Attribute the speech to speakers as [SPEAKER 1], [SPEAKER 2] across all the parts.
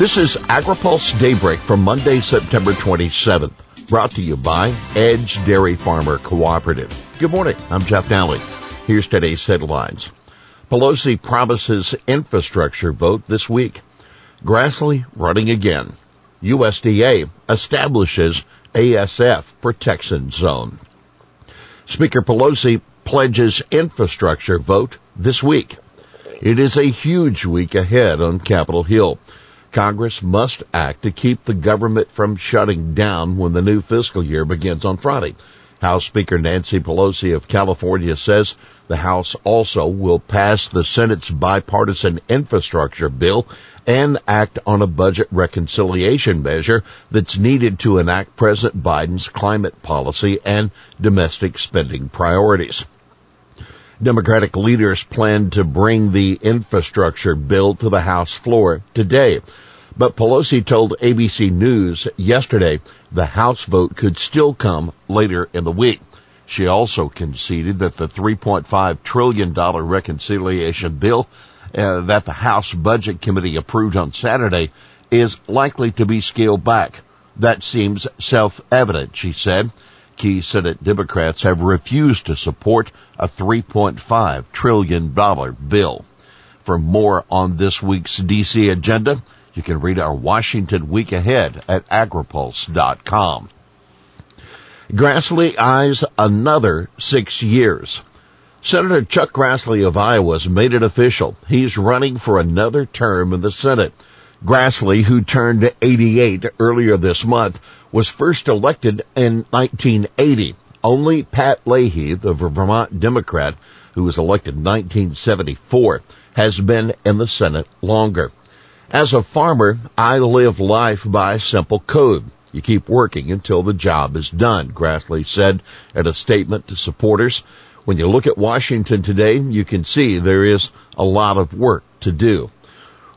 [SPEAKER 1] This is AgriPulse Daybreak from Monday, September 27th, brought to you by Edge Dairy Farmer Cooperative. Good morning. I'm Jeff Nalley. Here's today's headlines. Pelosi promises infrastructure vote this week. Grassley running again. USDA establishes ASF protection zone. Speaker Pelosi pledges infrastructure vote this week. It is a huge week ahead on Capitol Hill. Congress must act to keep the government from shutting down when the new fiscal year begins on Friday. House Speaker Nancy Pelosi of California says the House also will pass the Senate's bipartisan infrastructure bill and act on a budget reconciliation measure that's needed to enact President Biden's climate policy and domestic spending priorities. Democratic leaders plan to bring the infrastructure bill to the House floor today. But Pelosi told ABC News yesterday the House vote could still come later in the week. She also conceded that the $3.5 trillion reconciliation bill uh, that the House Budget Committee approved on Saturday is likely to be scaled back. That seems self-evident, she said. Key Senate Democrats have refused to support a $3.5 trillion bill. For more on this week's DC agenda, you can read our Washington Week Ahead at agripulse.com. Grassley eyes another six years. Senator Chuck Grassley of Iowa has made it official. He's running for another term in the Senate. Grassley, who turned 88 earlier this month, was first elected in 1980. Only Pat Leahy, the Vermont Democrat, who was elected in 1974, has been in the Senate longer. As a farmer, I live life by simple code. You keep working until the job is done, Grassley said in a statement to supporters. When you look at Washington today, you can see there is a lot of work to do.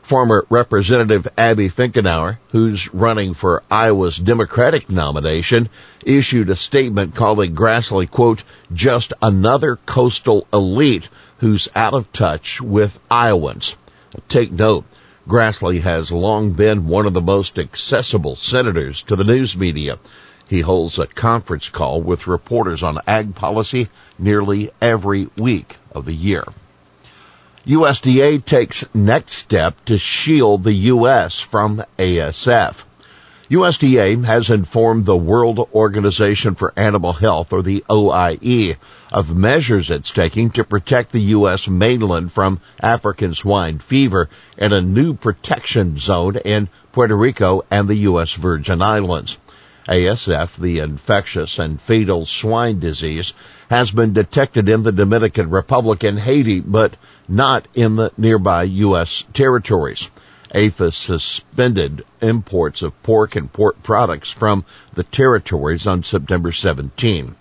[SPEAKER 1] Former Representative Abby Finkenauer, who's running for Iowa's Democratic nomination, issued a statement calling Grassley, quote, just another coastal elite who's out of touch with Iowans. Take note, Grassley has long been one of the most accessible senators to the news media. He holds a conference call with reporters on ag policy nearly every week of the year. USDA takes next step to shield the U.S. from ASF. USDA has informed the World Organization for Animal Health, or the OIE, of measures it's taking to protect the U.S. mainland from African swine fever and a new protection zone in Puerto Rico and the U.S. Virgin Islands. ASF, the infectious and fatal swine disease, has been detected in the Dominican Republic and Haiti, but not in the nearby U.S. territories. APHIS suspended imports of pork and pork products from the territories on September 17.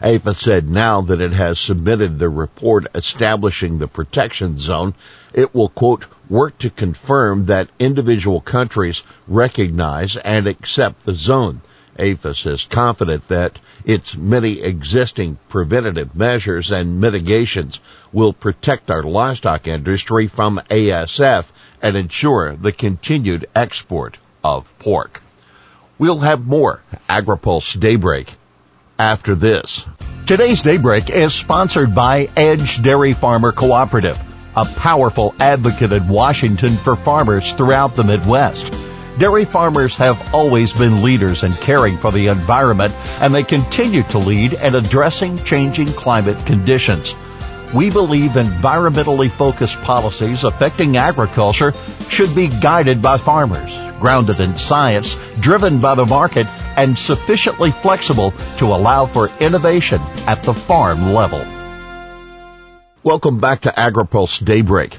[SPEAKER 1] APHIS said now that it has submitted the report establishing the protection zone, it will quote, work to confirm that individual countries recognize and accept the zone. APHIS is confident that its many existing preventative measures and mitigations will protect our livestock industry from ASF and ensure the continued export of pork. We'll have more AgriPulse Daybreak after this. Today's Daybreak is sponsored by Edge Dairy Farmer Cooperative, a powerful advocate in Washington for farmers throughout the Midwest. Dairy farmers have always been leaders in caring for the environment and they continue to lead in addressing changing climate conditions. We believe environmentally focused policies affecting agriculture should be guided by farmers, grounded in science, driven by the market, and sufficiently flexible to allow for innovation at the farm level. Welcome back to AgriPulse Daybreak.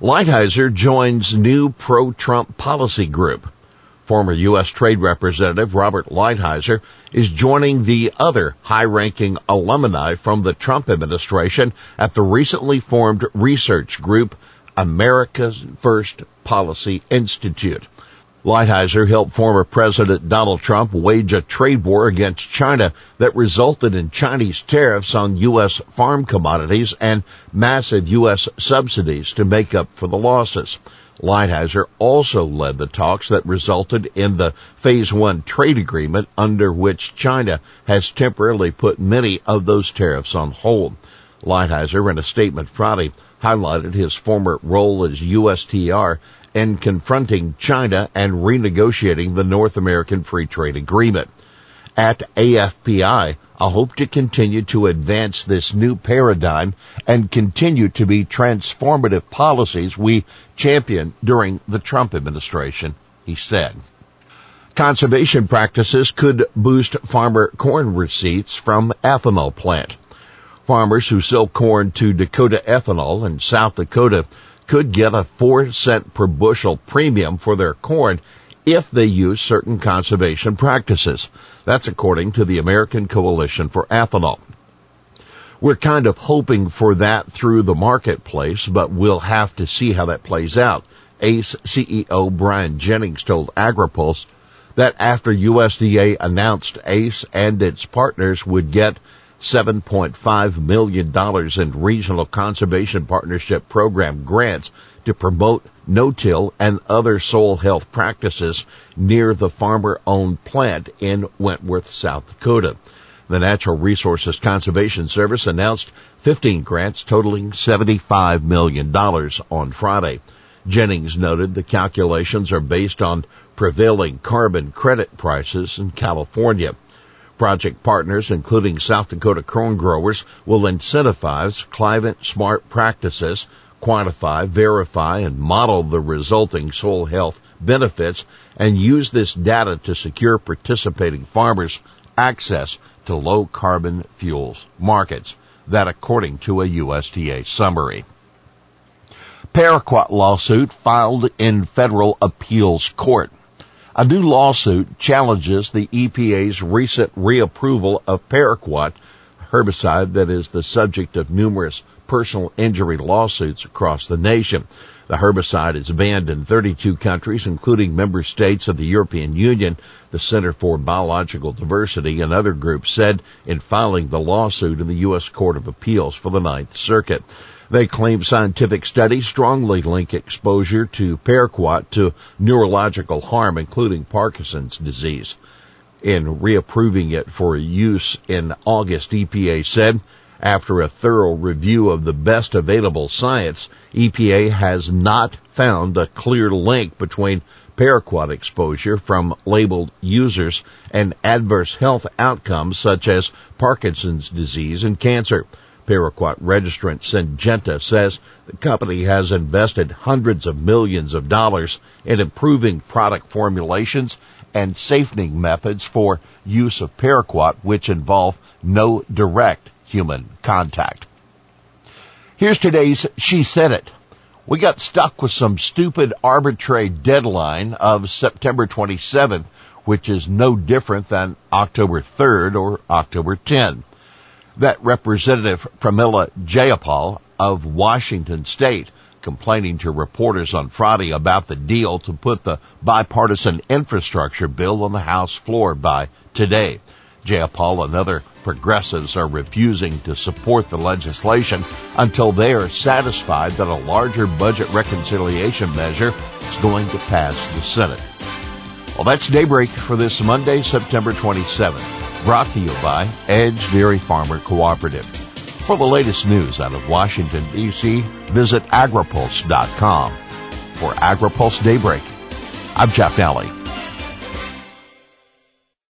[SPEAKER 1] Lighthizer joins new pro-Trump policy group. Former U.S. Trade Representative Robert Lighthizer is joining the other high-ranking alumni from the Trump administration at the recently formed research group America's First Policy Institute. Lighthizer helped former President Donald Trump wage a trade war against China that resulted in Chinese tariffs on U.S. farm commodities and massive U.S. subsidies to make up for the losses. Lighthizer also led the talks that resulted in the Phase 1 trade agreement under which China has temporarily put many of those tariffs on hold. Lighthizer, in a statement Friday, highlighted his former role as USTR in confronting China and renegotiating the North American Free Trade Agreement. At AFPI, I hope to continue to advance this new paradigm and continue to be transformative policies we championed during the Trump administration, he said. Conservation practices could boost farmer corn receipts from ethanol plant. Farmers who sell corn to Dakota Ethanol in South Dakota could get a four cent per bushel premium for their corn if they use certain conservation practices. That's according to the American Coalition for Ethanol. We're kind of hoping for that through the marketplace, but we'll have to see how that plays out. ACE CEO Brian Jennings told AgriPulse that after USDA announced ACE and its partners would get $7.5 million in regional conservation partnership program grants to promote no-till and other soil health practices near the farmer-owned plant in Wentworth, South Dakota. The Natural Resources Conservation Service announced 15 grants totaling $75 million on Friday. Jennings noted the calculations are based on prevailing carbon credit prices in California. Project partners, including South Dakota corn growers, will incentivize climate smart practices, quantify, verify, and model the resulting soil health benefits, and use this data to secure participating farmers access to low carbon fuels markets. That according to a USDA summary. Paraquat lawsuit filed in federal appeals court. A new lawsuit challenges the EPA's recent reapproval of paraquat, herbicide that is the subject of numerous personal injury lawsuits across the nation. The herbicide is banned in 32 countries, including member states of the European Union. The Center for Biological Diversity and other groups said in filing the lawsuit in the U.S. Court of Appeals for the Ninth Circuit. They claim scientific studies strongly link exposure to paraquat to neurological harm, including Parkinson's disease. In reapproving it for use in August, EPA said, after a thorough review of the best available science, EPA has not found a clear link between paraquat exposure from labeled users and adverse health outcomes such as Parkinson's disease and cancer. Paraquat registrant Syngenta says the company has invested hundreds of millions of dollars in improving product formulations and safening methods for use of paraquat which involve no direct human contact. Here's today's She Said It. We got stuck with some stupid arbitrary deadline of September 27th, which is no different than October 3rd or October 10th that Representative Pramila Jayapal of Washington State complaining to reporters on Friday about the deal to put the bipartisan infrastructure bill on the House floor by today. Jayapal and other progressives are refusing to support the legislation until they are satisfied that a larger budget reconciliation measure is going to pass the Senate. Well, that's daybreak for this Monday, September 27th. Brought to you by Edge Dairy Farmer Cooperative. For the latest news out of Washington, D.C., visit agripulse.com. For AgriPulse Daybreak, I'm Jeff Nalley.